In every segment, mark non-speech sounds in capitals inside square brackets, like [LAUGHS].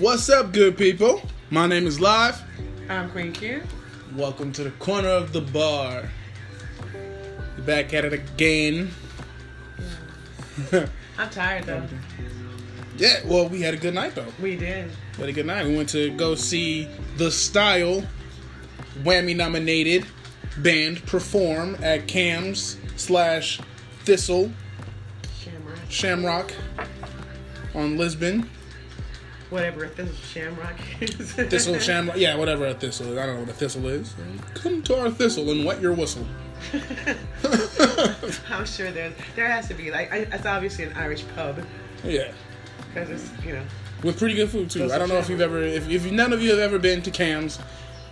What's up, good people? My name is LIV. I'm Queen Q. Welcome to the corner of the bar. We're back at it again. [LAUGHS] I'm tired though. Yeah, well, we had a good night though. We did. We had a good night. We went to go see The Style, WAMI nominated band perform at Cam's slash Thistle Shamrock. Shamrock on Lisbon. Whatever if this is Shamrock is. Thistle [LAUGHS] Shamrock, yeah, whatever a thistle is. I don't know what a thistle is. Come to our thistle and wet your whistle. [LAUGHS] I'm sure there's there has to be like I, it's obviously an Irish pub yeah. because it's you know with pretty good food too. I don't know if you've ever, if, if none of you have ever been to Cam's,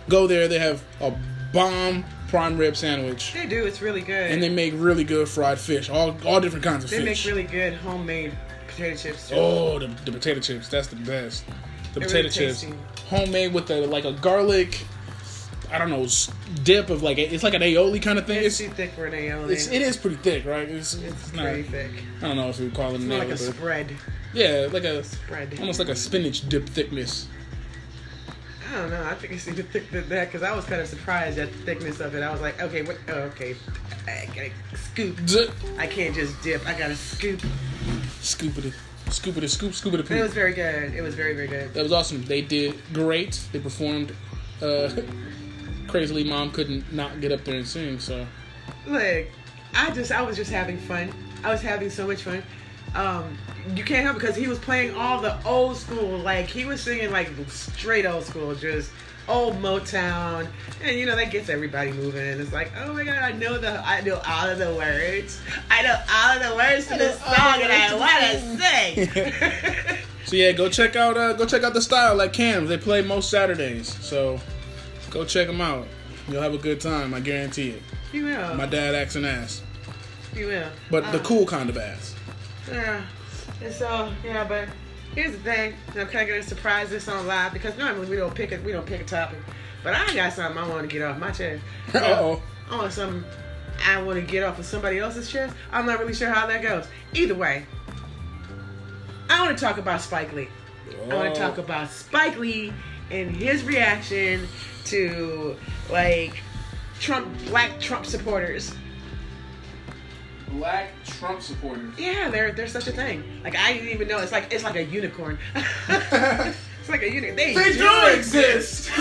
go there. They have a bomb prime rib sandwich, they do it's really good and they make really good fried fish, all all different kinds of They fish. They make really good homemade potato chips too. oh, the, the potato chips, that's the best. The They're potato really chips, tasty. homemade with a like a garlic, I don't know, dip of like a, it's like an aioli kind of thing. It's It's, too thick for an aioli. it's it is pretty thick, right? It's, It's not. pretty thick. I don't know if we call it an more like a spread. yeah, like a Spread. almost like a spinach dip thickness. I don't know. I think it's even thicker than that because I was kind of surprised at the thickness of it. I was like, okay, what? Oh, okay, I gotta scoop. Zip. I can't just dip. I gotta scoop. Scoop it, scoop it, scoop, scoop it. It was very good. It was very, very good. That was awesome. They did great. They performed. Uh, [LAUGHS] crazily, mom couldn't not get up there and sing. So Look, I just, I was just having fun. I was having so much fun. Um, you can't help because he was playing all the old school, like he was singing like straight old school, just old Motown, and you know that gets everybody moving. And it's like, oh my god, I know the, I know all of the words. I know all of the words to this song, and I want to sing. [LAUGHS] [LAUGHS] so yeah, go check out uh, go check out the style like Cam's. They play most Saturdays. So go check them out. You'll have a good time. I guarantee it. you will. My dad acts an ass, you will. but the Uh, cool kind of ass. Yeah. And so, yeah, but here's the thing. I'm kind of gonna surprise this on live because normally we don't pick it. We don't pick a topic. But I got something I want to get off my chest. [LAUGHS] Uh-oh. I want something I want to get off of somebody else's chest. I'm not really sure how that goes. Either way, I want to talk about Spike Lee. I want to talk oh. about Spike Lee and his reaction to like Trump, black Trump supporters. Black Trump supporters. Yeah, there, there's such a thing. Like I didn't even know. It's like it's like a unicorn. [LAUGHS] it's like a unicorn. They, They do exist. [LAUGHS]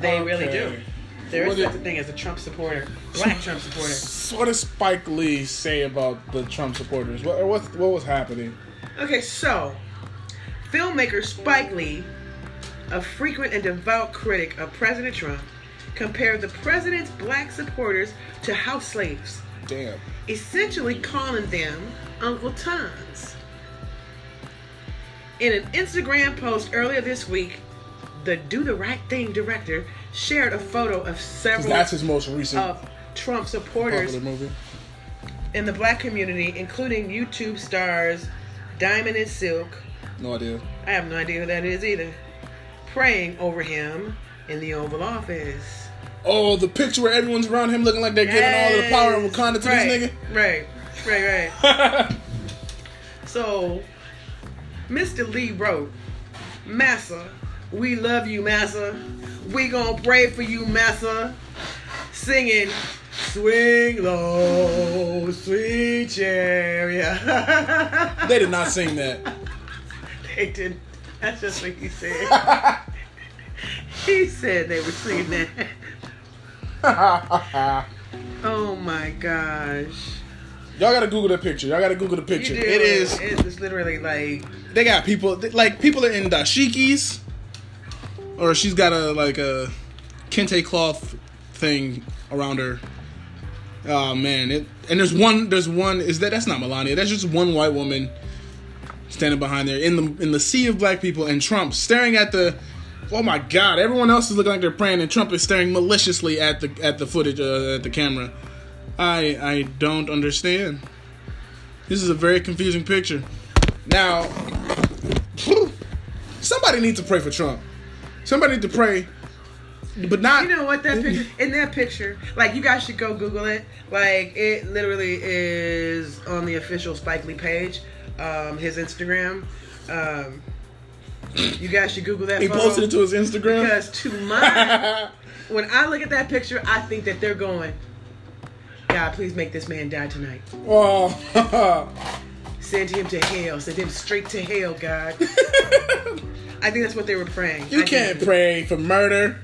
They really do. Okay. There is What such a thing as a Trump supporter, black Trump supporter. So [LAUGHS] what does Spike Lee say about the Trump supporters? What what what was happening? Okay, so filmmaker Spike Lee, a frequent and devout critic of President Trump, compared the president's black supporters to house slaves, Damn. essentially calling them Uncle Toms. In an Instagram post earlier this week, the Do the Right Thing director shared a photo of several that's his most recent of Trump supporters in the black community, including YouTube stars Diamond and Silk. No idea. I have no idea who that is either. Praying over him in the Oval Office. Oh, the picture where everyone's around him looking like they're giving all of the power of Yes. Wakanda to right, this nigga. Right, right, right. [LAUGHS] So, Mr. Lee wrote, Massa, we love you, Massa. We gonna pray for you, Massa. Singing, swing low, sweet chariot. [LAUGHS] they did not sing that. They didn't. That's just what he said. [LAUGHS] [LAUGHS] he said they were singing that. [LAUGHS] Oh my gosh. Y'all gotta Google the picture. Y'all gotta Google the picture. It is. It's literally like They got people like people are in dashikis, or she's got a like a kente cloth thing around her. Oh man! It, and there's one. There's one. Is that that's not Melania? That's just one white woman standing behind there in the in the sea of black people, and Trump staring at the. Oh my God! Everyone else is looking like they're praying, and Trump is staring maliciously at the at the footage uh, at the camera. I I don't understand. This is a very confusing picture. Now, somebody needs to pray for Trump. Somebody need to pray but not. You know what? That picture in that picture, like you guys should go Google it. Like it literally is on the official Spike Lee page, um, his Instagram. Um, you guys should Google that. He posted it to his Instagram. because to my [LAUGHS] when I look at that picture, I think that they're going. God, please make this man die tonight. oh. [LAUGHS] Send him to hell. Send him straight to hell, God. [LAUGHS] I think that's what they were praying. you I can't think- pray for murder.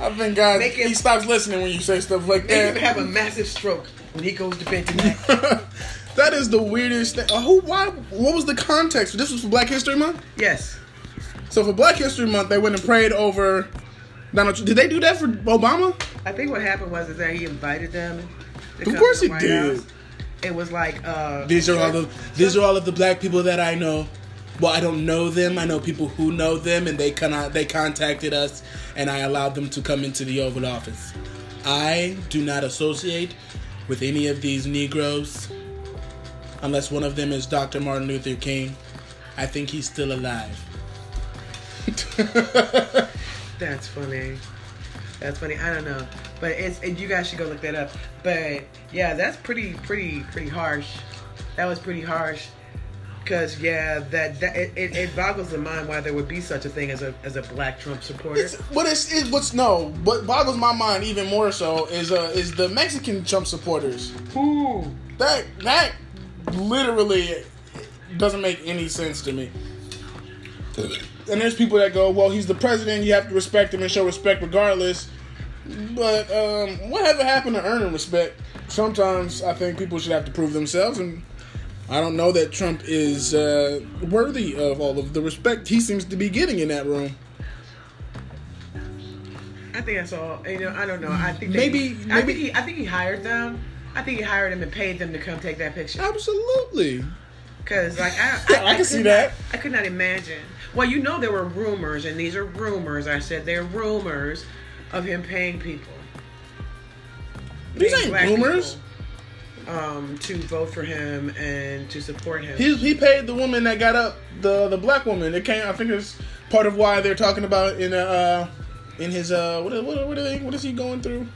I think God Make him- he stops listening when you say stuff like Make him that. have a massive stroke when he goes to bed tonight. [LAUGHS] that is the weirdest thing. Uh, who? Why? What was the context? This was for Black History Month. yes. So for Black History Month, they went and prayed over Donald. Trump. Did they do that for Obama? I think what happened was is that he invited them. Of course he did. House. It was like uh, These are all of these are all of the black people that I know. Well, I don't know them. I know people who know them, and they cannot. They contacted us, and I allowed them to come into the Oval Office. I do not associate with any of these Negroes, unless one of them is Dr. Martin Luther King. I think he's still alive. [LAUGHS] That's funny. That's funny. I don't know, but it's and you guys should go look that up. But yeah, that's pretty, pretty, pretty harsh. That was pretty harsh. Cause yeah, that, that it, it, it boggles the mind why there would be such a thing as a as a black Trump supporter. It's, but it's, it, what's no. What boggles my mind even more so is uh is the Mexican Trump supporters. Ooh. That that literally doesn't make any sense to me. And there's people that go, "Well, he's the president. You have to respect him and show respect regardless." But um, whatever happened to earning respect? Sometimes I think people should have to prove themselves, and I don't know that Trump is uh, worthy of all of the respect he seems to be getting in that room. I think that's all. You know, I don't know. I think Maybe- he, I maybe- think he, I think he hired them. I think he hired them and paid them to come take that picture. Absolutely. Cause like I, [LAUGHS] I can could see not- that. I could not imagine. Well, you know there were rumors, and these are rumors. I said they're rumors of him paying people. These ain't rumors. people, Um, to vote for him and to support him. He he paid the woman that got up the the black woman. It came. I think it's part of why they're talking about in uh in his uh what what what, are they, what is he going through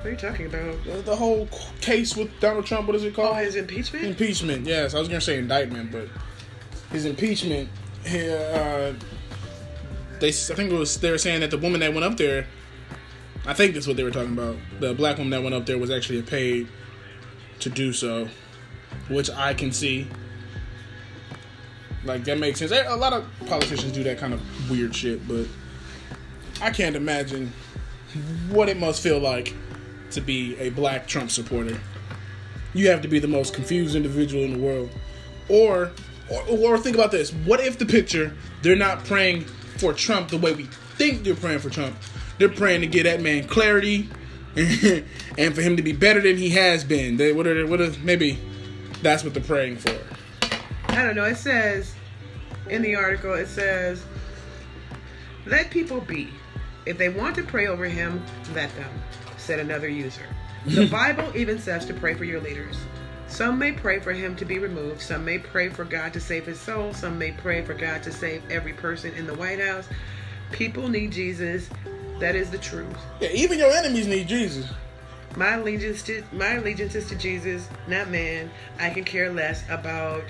what are you talking about? the, the whole case with Donald Trump. What is it Oh, called? his impeachment. impeachment. Yes, I was gonna say indictment, but his impeachment. He, uh, they I think it was they were saying that the woman that went up there. I think that's what they were talking about. The black woman that went up there was actually a paid to do so, which I can see. Like that makes sense. A lot of politicians do that kind of weird shit, but I can't imagine what it must feel like to be a black Trump supporter. You have to be the most confused individual in the world. Or, or, or think about this: What if the picture they're not praying for Trump the way we think they're praying for Trump? They're praying to get that man clarity [LAUGHS] and for him to be better than he has been. They, what are, what are, maybe that's what they're praying for. I don't know. It says in the article, it says, "Let people be. If they want to pray over him, let them," said another user. [LAUGHS] The Bible even says to pray for your leaders. Some may pray for him to be removed. Some may pray for God to save his soul. Some may pray for God to save every person in the White House. People need Jesus. That is the truth. Yeah, even your enemies need Jesus. My allegiance to my allegiance is to Jesus, not man. I can care less about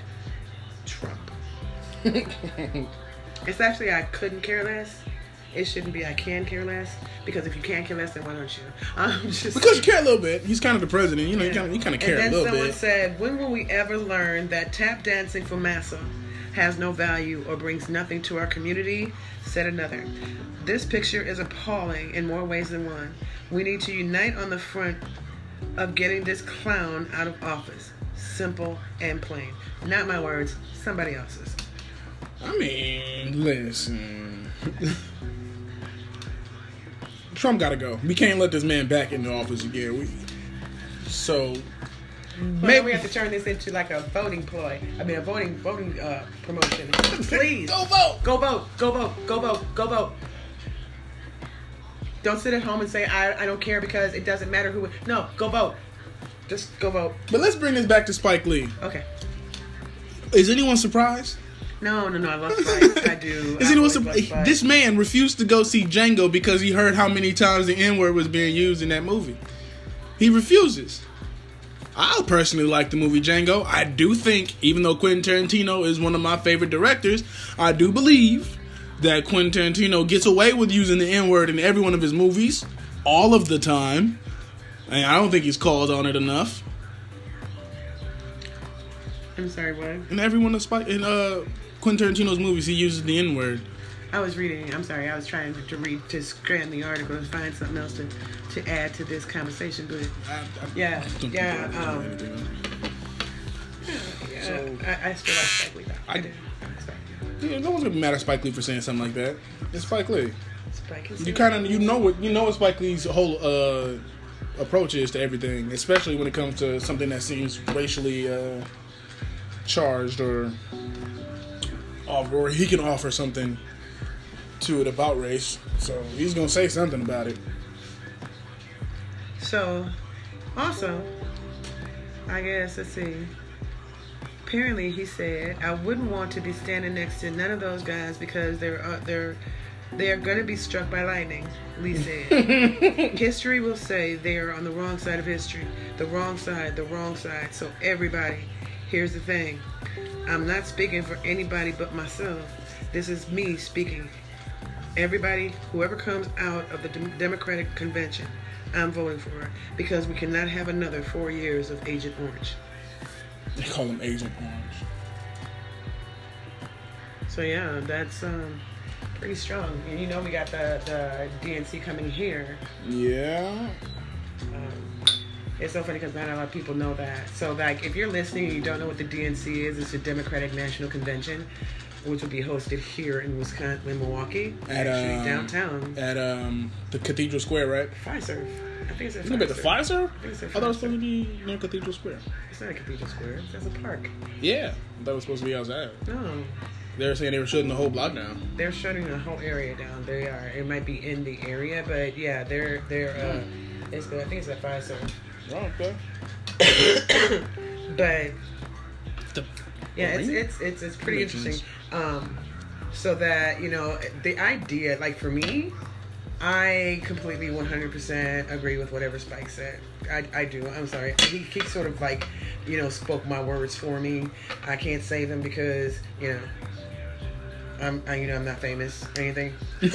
Trump. [LAUGHS] it's actually I couldn't care less. It shouldn't be I can care less because if you can't care less, then why don't you? [LAUGHS] I'm just Because you care a little bit. He's kind of the president. You know, you kind of, you kind of care and then someone said, "When will we ever learn that tap dancing for massa has no value or brings nothing to our community?" Said another. This picture is appalling in more ways than one. We need to unite on the front of getting this clown out of office. Simple and plain. Not my words, somebody else's. I mean, listen. Trump got to go. We can't let this man back into office again. We, so Maybe we have to turn this into like a voting ploy. I mean, a voting voting uh, promotion. [LAUGHS] Please go vote. Go vote. Go vote. Go vote. Go vote. Don't sit at home and say I, I don't care because it doesn't matter who. No, go vote. Just go vote. But let's bring this back to Spike Lee. Okay. Is anyone surprised? No, no, no. I love Spike. [LAUGHS] I do. Is I it what's always love Spike. this man refused to go see Django because he heard how many times the N word was being used in that movie. He refuses. I personally like the movie Django. I do think, even though Quentin Tarantino is one of my favorite directors, I do believe that Quentin Tarantino gets away with using the N word in every one of his movies, all of the time. And I don't think he's called on it enough. I'm sorry, what? In every one of Spike in uh Quentin Tarantino's movies, he uses the N word. I was reading. I'm sorry. I was trying to, to read, to scan the article and find something else to, to add to this conversation. But yeah, yeah, um, yeah. So- I, I still like Spike Lee. I, I- do. I like Spike Lee. Yeah, no one's gonna be mad at Spike Lee for saying something like that. It's Spike Lee. Spike You kind of you know what you know what Spike Lee's whole uh, approach is to everything, especially when it comes to something that seems racially uh, charged or or he can offer something to it about race. So he's gonna say something about it. So, also, I guess let's see. Apparently, he said, "I wouldn't want to be standing next to none of those guys because they're uh, they're they're going to be struck by lightning." Lee said, [LAUGHS] "History will say they are on the wrong side of history, the wrong side, the wrong side. So everybody, here's the thing: I'm not speaking for anybody but myself. This is me speaking. Everybody, whoever comes out of the Democratic convention." I'm voting for her because we cannot have another four years of Agent Orange. They call him Agent Orange. So yeah, that's um, pretty strong. And you know we got the, the DNC coming here. Yeah. Um, it's so funny because not a lot of people know that. So like, if you're listening and you don't know what the DNC is, it's the Democratic National Convention, which will be hosted here in Wisconsin, in Milwaukee, At, actually um, downtown. At um the Cathedral Square, right? Fiserv. I think it's at it at the Fiserv? think it's I thought it was supposed to be near Cathedral Square. It's not a Cathedral Square. It's a park. Yeah, that was supposed to be outside. No, They were saying they were shutting the whole block down. they're shutting the whole area down. They are. It might be in the area, but yeah, they're they're. Uh, it's the, I think it's at Fiserv. Oh, okay. [COUGHS] But The, yeah, it's it's it's it's pretty interesting. Um, so that you know the idea, like for me, I completely 100% agree with whatever Spike said. I, I do. I'm sorry. He, he sort of like, you know, spoke my words for me. I can't say them because, you know, I'm, I, you know, I'm not famous or anything. [LAUGHS] You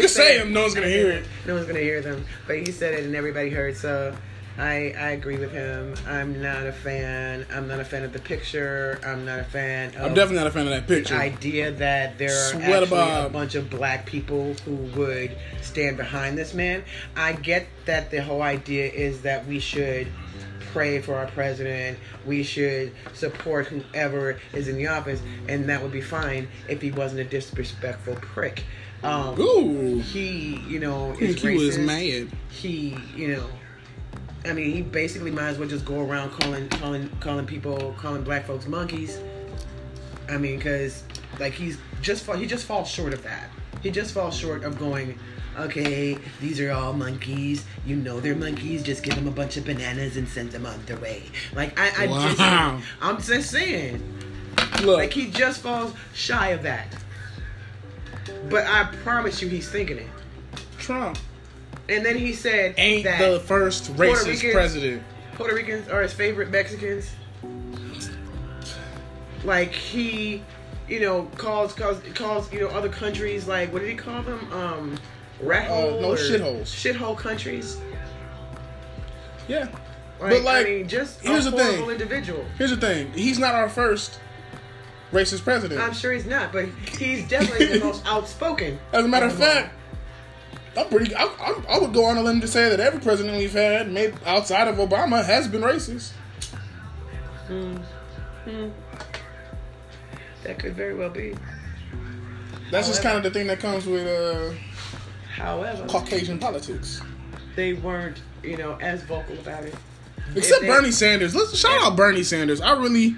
can say them, no one's gonna [LAUGHS] hear it. No one's gonna hear them. But he said it and everybody heard. So I I agree with him. I'm not a fan. I'm not a fan of the picture. I'm not a fan. Of I'm definitely not a fan of that picture. the idea that there are Sweat actually about- a bunch of black people who would stand behind this man. I get that the whole idea is that we should pray for our president. We should support whoever is in the office, and that would be fine if he wasn't a disrespectful prick. Um, Ooh. he, you know, is he was mad. He, you know, I mean, he basically might as well just go around calling, calling, calling people, calling black folks monkeys. I mean, because like he's just he just falls short of that. He just falls short of going, okay, these are all monkeys. You know they're monkeys. Just give them a bunch of bananas and send them on their way. Like I, I Wow. just, I'm just saying, Look, like he just falls shy of that. But I promise you, he's thinking it. Trump And then he said ain't that the first racist Ricans- president. Puerto Ricans are his favorite Mexicans. Like he, you know, calls calls calls you know other countries like what did he call them? Um, rat Uh, no, shitholes. Shithole countries. Yeah. Like, But, like, I mean, just here's a the thing. individual. Here's the thing. He's not our first racist president. I'm sure he's not, but he's definitely the [LAUGHS] most outspoken. As a matter of fact, I'm pretty. I, I, I would go on a limb to say that every president we've had, made outside of Obama, has been racist. that could very well be. That's just kind of the thing that comes with uh, However, Caucasian politics. they weren't, you know, as vocal about it. Except they- Bernie Sanders. Let's shout out Bernie Sanders. I really,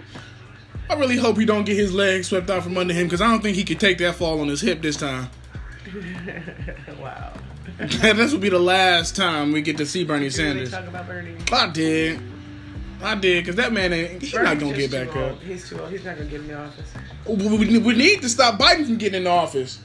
I really hope he don't get his leg swept out from under him because I don't think he could take that fall on his hip this time. [LAUGHS] wow. [LAUGHS] this will be the last time we get to see Bernie Did you really Sanders. talk about Bernie? I did. I did because that man ain't. He's not gonna get back up. He's too old. He's not gonna get in the office. we, we- we need to stop Biden from getting in the office.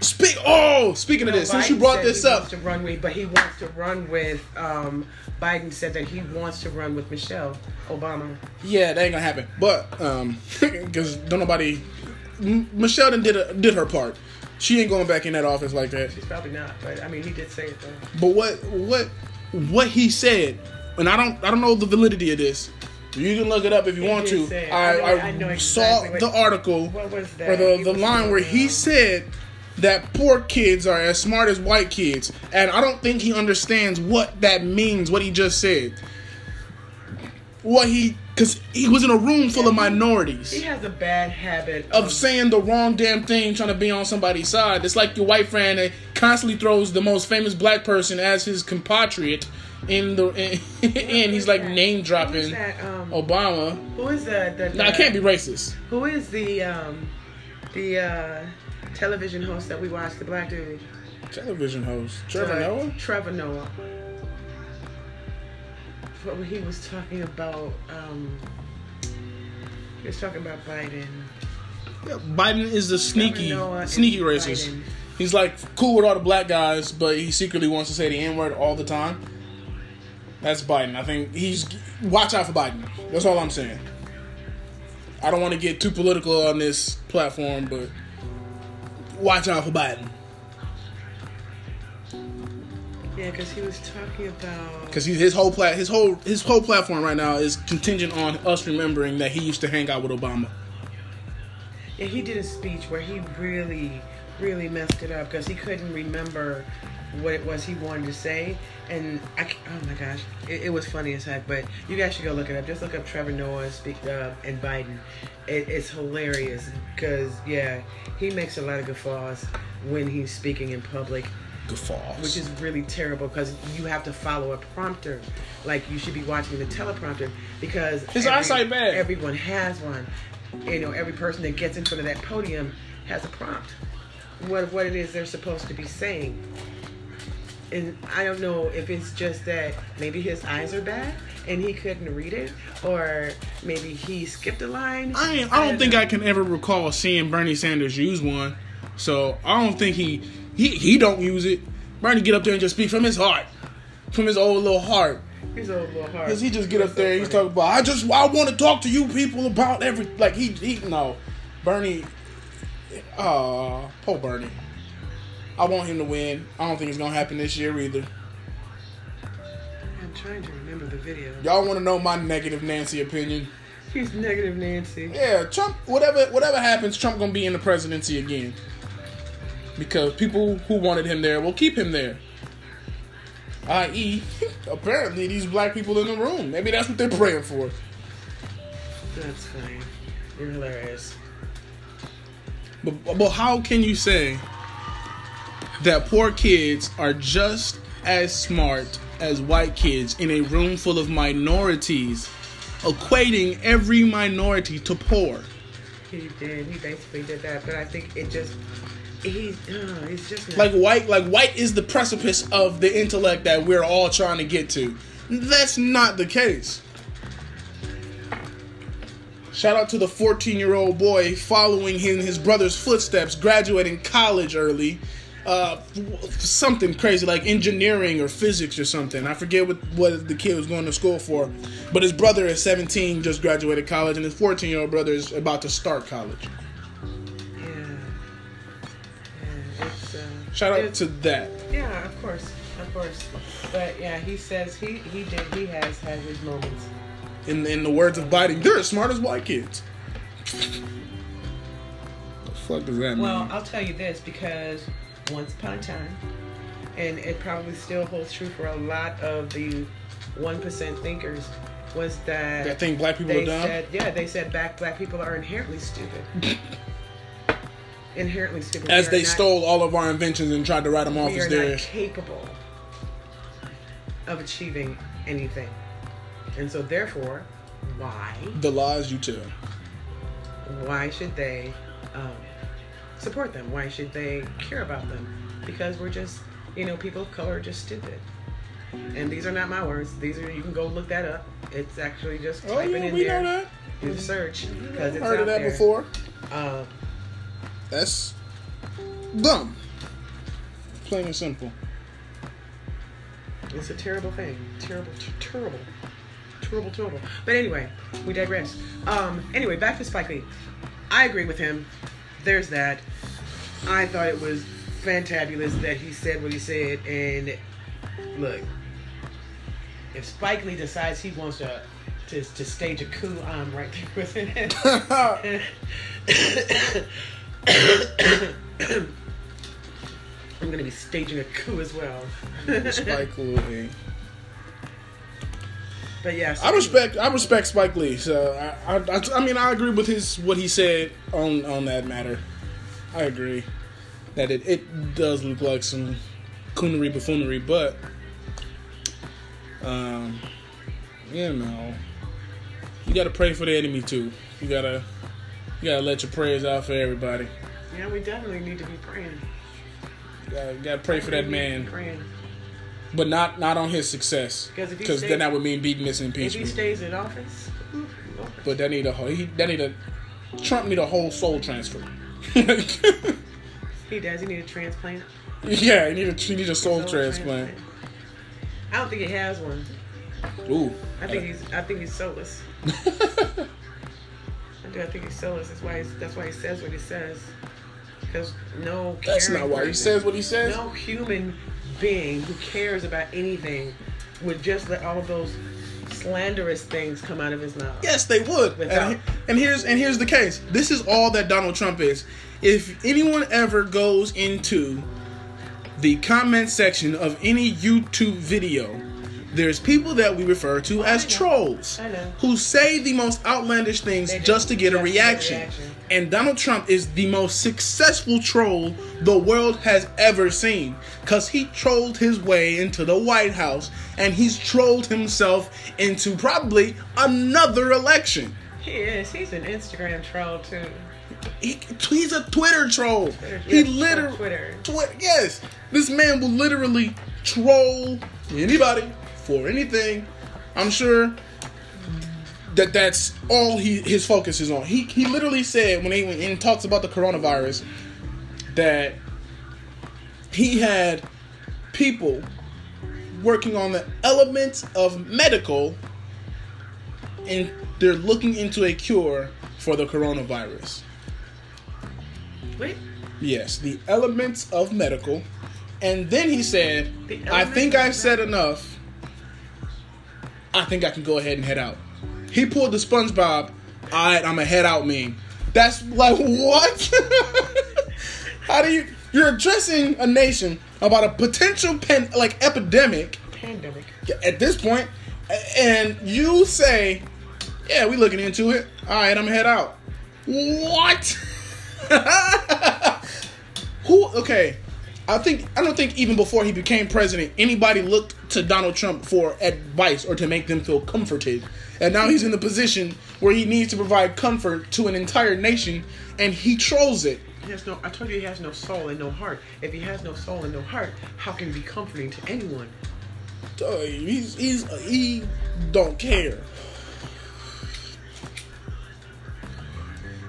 Speak. Oh, speaking of this, since you brought this up, to run with, but he wants to run with. Um, Biden said that he wants to run with Michelle Obama. yeah, that ain't gonna happen. But um, [LAUGHS] because don't nobody, M- Michelle done did a, did her part. She ain't going back in that office like that. She's probably not, but I mean, he did say it though. But what what what he said, and I don't I don't know the validity of this. You can look it up if you He want to. say. I, I know- I, I know saw what- the article What was that? or the, He the line where he um, said that poor kids are as smart as white kids, and I don't think he understands what that means. What he just said. What he because he was in a room full of minorities He has a bad habit of saying the wrong damn thing, trying to be on somebody's side. It's like your white friend that constantly throws the most famous black person as his compatriot in the and [LAUGHS] he's like name Who is dropping that? Um, Obama. Who is the? the, No, I can't be racist. Who is the um, the uh, television host that we watched? The black dude. Television host Trevor Uh, Noah. Trevor Noah. What he was talking about? Um, he was talking about Biden. Yeah, Biden is the sneaky, sneaky racist. Biden. He's like cool with all the black guys, but he secretly wants to say the N word all the time. That's Biden. I think he's watch out for Biden. That's all I'm saying. I don't want to get too political on this platform, but watch out for Biden Yeah, because he was talking about. because his whole plat his whole his whole platform right now is contingent on us remembering that he used to hang out with Obama. Yeah, he did a speech where he really, really messed it up because he couldn't remember what it was he wanted to say. And I, oh my gosh, it, it was funny as heck. But you guys should go look it up. Just look up Trevor Noah speak uh, and Biden. It, it's hilarious because yeah, he makes a lot of guffaws when he's speaking in public. Guffaws. Which is really terrible because you have to follow a prompter. Like you should be watching the teleprompter because His eyesight bad. Everyone has one. You know, every person that gets in front of that podium has a prompt. What what it is they're supposed to be saying. And I don't know if it's just that maybe his eyes are bad and he couldn't read it, or maybe he skipped a line. I I don't think know. I can ever recall seeing Bernie Sanders use one. So I don't think he he he don't use it. Bernie get up there and just speak from his heart, from his old little heart. He's a little hard. Cause he just get It's up so there, and he's talking about I just I want to talk to you people about every like he he no Bernie. Uh, poor Bernie. I want him to win. I don't think it's gonna happen this year either. I'm trying to remember the video. Y'all want to know my negative Nancy opinion? He's negative Nancy. Yeah, Trump. Whatever whatever happens, Trump gonna be in the presidency again. Because people who wanted him there will keep him there. I.e., apparently these black people in the room. Maybe that's what they're praying for. That's funny. You're hilarious. But but how can you say that poor kids are just as smart as white kids in a room full of minorities, equating every minority to poor? He did. He basically did that. But I think it just uh, he's just not, Like white, like white is the precipice of the intellect that we're all trying to get to. That's not the case. Shout out to the 14 year old boy following in his brother's footsteps, graduating college early. Uh, something crazy like engineering or physics or something. I forget what, what the kid was going to school for. But his brother is 17, just graduated college, and his 14 year old brother is about to start college. Shout out it's- to that. Yeah, of course, of course. But yeah, he says he he did he has had his moments. In, in the words of Biden, they're as smart as white kids. the fuck does that mean? Well, I'll tell you this because once upon a time, and it probably still holds true for a lot of the one percent thinkers, was that that think black people they are dumb? said yeah they said black black people are inherently stupid. [LAUGHS] inherently stupid. As they not- stole all of our inventions and tried to write them off we as are not theirs. capable of achieving anything, and so therefore, why The lies you tell. why should they um, support them? Why should they care about them? Because we're just, you know, people of color are just stupid. And these are not my words. These are you can go look that up. It's actually just Oh typing yeah, in we there, know that. do the search because I've it's heard out of that there. before. Um, That's dumb. Plain and simple. It's a terrible thing. Terrible, t- terrible, terrible, terrible. But anyway, we digress. Um, anyway, back to Spike Lee. I agree with him. There's that. I thought it was fantabulous that he said what he said. And look, if Spike Lee decides he wants to to, to stage a coup, I'm right there with him. [LAUGHS] [LAUGHS] [LAUGHS] I'm gonna be staging a coup as well. Spike [LAUGHS] Lee. But yeah, so I respect I respect Spike Lee. So I, I, I, I mean I agree with his what he said on on that matter. I agree that it, it does look like some coonery buffoonery, but um, you know, you gotta pray for the enemy too. You gotta you gotta let your prayers out for everybody. Yeah, we definitely need to be praying. You gotta, gotta pray for that We need to be man, Praying. but not not on his success, 'Cause because then that would mean beating this If he stays in office. But that need a whole he that need a Trump need a whole soul transfer. he does. He need a transplant. [LAUGHS] yeah, he need a he need a soul, Soul transplant. I don't think he has one. Ooh. I think he's. I think he's soulless. [LAUGHS] I do. I think he's soulless. That's why. He's, that's why he says what he says. Because no. That's not why he says what he says. No human being who cares about anything would just let all of those slanderous things come out of his mouth. Yes, they would. Without- And, and here's and here's the case. This is all that Donald Trump is. If anyone ever goes into the comment section of any YouTube video, there's people that we refer to as trolls I know. who say the most outlandish things do. just to get a Just a reaction. reaction. And Donald Trump is the most successful troll the world has ever seen because he trolled his way into the White House and he's trolled himself into probably another election. He is. He's an Instagram troll too. He, he's a Twitter troll. Twitter- he yes, literally Twitter. Twi- yes, this man will literally troll anybody for anything. I'm sure that that's all he his focus is on. He he literally said when he when he talks about the coronavirus that he had people working on the elements of medical and they're looking into a cure for the coronavirus. Wait. Yes, the elements of medical. And then he said, The I think I've said enough. I think I can go ahead and head out. He pulled the SpongeBob, alright, I'm a head out meme. That's like, what? [LAUGHS] How do you. You're addressing a nation about a potential pen, like epidemic Pandemic. at this and you say, "Yeah, we looking into it. All right, I'm gonna head out." What? [LAUGHS] Who? Okay, I think I don't think even before he became president, anybody looked to Donald Trump for advice or to make them feel comforted. And now he's in the position where he needs to provide comfort to an entire nation, and he trolls it. He has no. I told you he has no soul and no heart. If he has no soul and no heart, how can he be comforting to anyone? Uh, he's he's he don't care.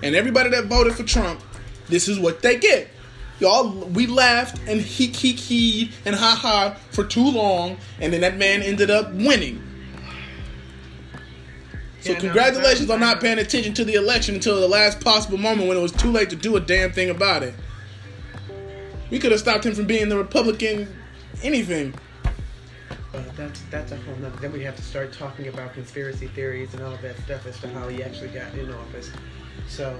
And everybody that voted for Trump, this is what they get. Y'all, we laughed and he he he and ha ha for too long, and then that man ended up winning. So Yeah, no, congratulations I- on not paying attention to the election until the last possible moment when it was too late to do a damn thing about it. We could have stopped him from being the Republican anything. Uh, that's that's a whole nother. Then we have to start talking about conspiracy theories and all that stuff as to how he actually got in office. So,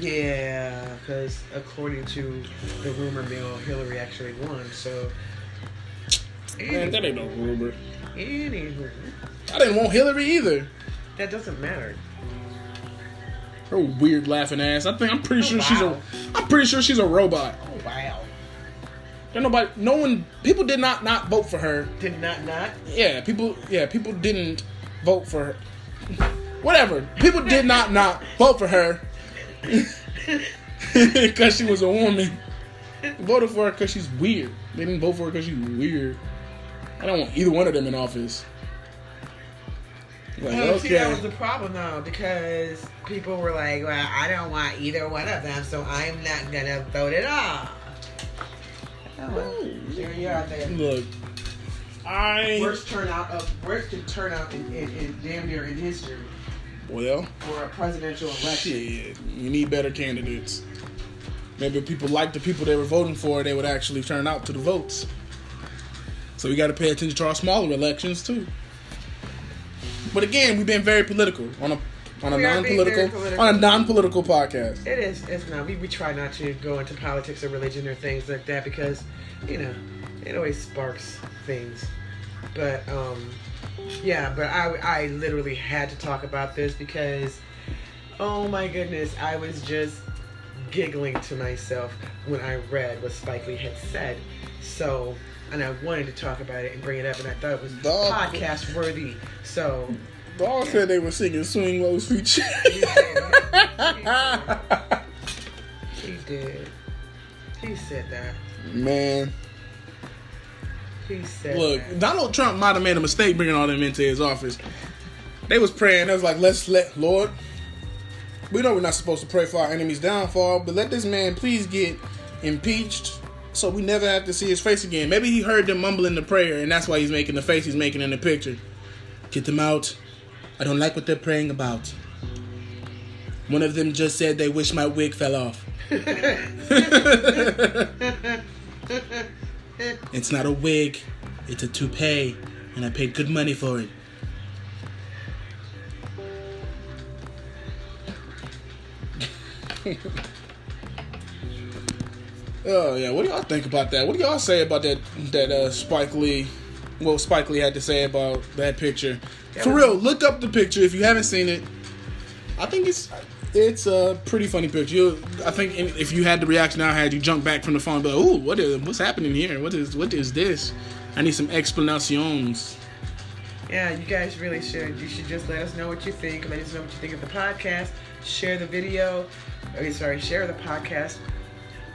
yeah, because according to the rumor mill, Hillary actually won. So, Man, that ain't no rumor. anywho, I didn't want Hillary either. that doesn't matter. Her weird laughing ass. I think I'm pretty Oh, sure she's a. wow. I'm pretty sure she's a robot. Oh wow! There nobody. No one. People did not not vote for her. Did not not. Yeah, people. Yeah, people didn't vote for her. Whatever. People did not not vote for her [LAUGHS] because she was a woman. Voted for her because she's weird. They didn't vote for her because she's weird. I don't want either one of them in office. Like, Oh, see, that was okay. the problem though, because people were like, well, I don't want either one of them, so I'm not gonna vote at all. Oh, well, you are there. Look, I Worst turnout of worst turnout in, in, in damn near in history well, for a presidential election. shit. You need better candidates. Maybe if people like the people they were voting for, they would actually turn out to the votes. So we got to pay attention to our smaller elections too. But again, we've been very political on a on a We non-political on a non-political podcast. It is. It's not. We, we try not to go into politics or religion or things like that because, you know, it always sparks things. But um, yeah. But I I literally had to talk about this because, oh my goodness, I was just giggling to myself when I read what Spike Lee had said. So. And I wanted to talk about it and bring it up, and I thought it was Dog. podcast worthy. So Dog said they were singing "Swing Low, Sweet Child." [LAUGHS] he did. He said that. Man, look, that. Donald Trump might have made a mistake bringing all them into his office. They was praying. They was like, "Let's let Lord." We know we're not supposed to pray for our enemies' downfall, but let this man please get impeached, so we never have to see his face again. Maybe he heard them mumbling the prayer, and that's why he's making the face he's making in the picture. Get them out. I don't like what they're praying about. One of them just said they wish my wig fell off. [LAUGHS] [LAUGHS] It's not a wig, it's a toupee, and I paid good money for it. [LAUGHS] oh yeah, what do y'all think about that? What do y'all say about that that uh, Spike Lee? What Spike Lee had to say about that picture? For real, look up the picture if you haven't seen it. I think it's it's a pretty funny picture. You, I think if you had the reaction I had, you jump back from the phone, be like, "Ooh, what is what's happening here? What is what is this? I need some explanations." Yeah, you guys really should. You should just let us know what you think. Let us know what you think of the podcast. Share the video. I mean, sorry, share the podcast,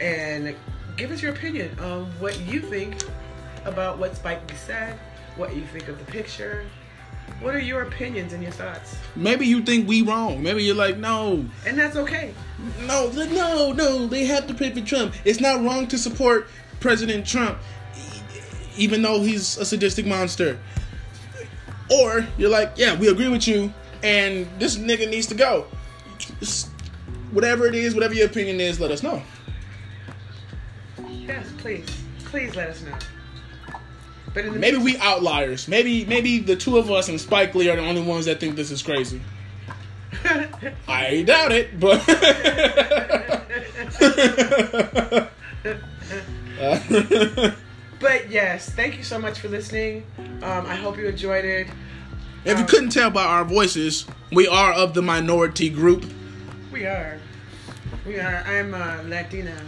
and give us your opinion on what you think about what Spike said. What you think of the picture. What are your opinions and your thoughts? Maybe you think we wrong. Maybe you're like, "No, And that's okay. no, no, no. They have to pay for Trump. It's not wrong to support President Trump, even though he's a sadistic monster." Or you're like, "Yeah, we agree with you, and this nigga needs to go." Whatever it is, whatever your opinion is, let us know. Yes, please, please let us know. But in the Maybe we outliers. Maybe maybe the two of us and Spike Lee are the only ones that think this is crazy. [LAUGHS] I doubt it, but [LAUGHS] But yes, thank you so much for listening. Um, I hope you enjoyed it. if you couldn't tell by our voices, we are of the minority group. We are. We are. I'm uh, Latina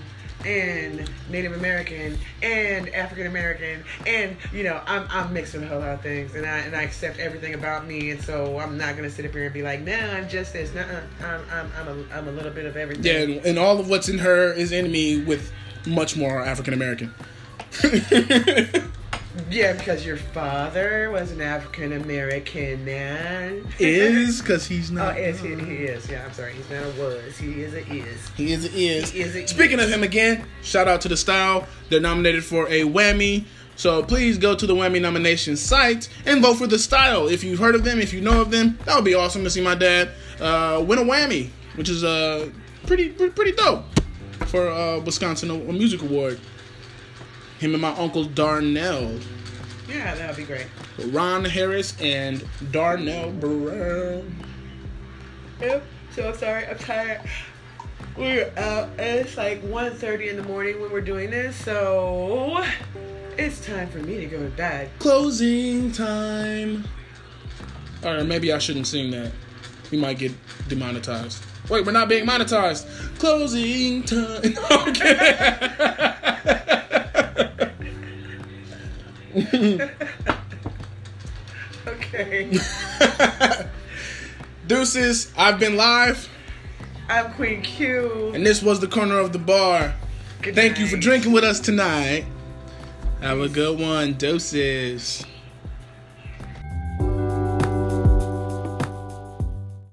and Native American and African American and you know I'm I'm mixed with a whole lot of things and I and I accept everything about me and so I'm not gonna sit up here and be like no I'm just this no I'm I'm I'm a, I'm a little bit of everything. Yeah, and, and all of what's in her is in me with much more African American. [LAUGHS] Yeah, because your father was an African American man. is because [LAUGHS] he's not. Oh, is he, he is. Yeah, I'm sorry. He's not a was. He is a is. He is. Is. He is a- Speaking of him again, shout out to the Style. They're nominated for a WAMI. So please go to the WAMI nomination site and vote for the Style. If you've heard of them, if you know of them, that would be awesome to see my dad uh, win a WAMI, which is uh, pretty pretty, dope for uh, Wisconsin a, a music award. Him and my uncle Darnell, Yeah, that would be great. Ron Harris and Darnell Brown. Yep. So I'm sorry. I'm tired. We're out. It's like 1.30 in the morning when we're doing this, so it's time for me to go to bed. Closing time. Or maybe I shouldn't sing that. We might get demonetized. Wait, we're not being monetized. Closing time. [LAUGHS] Okay. [LAUGHS] [LAUGHS] [LAUGHS] Deuces, I've been LIV, I'm Queen Q. and this was the corner of the bar. Good Thank you for drinking with us tonight. Have a good one. Deuces.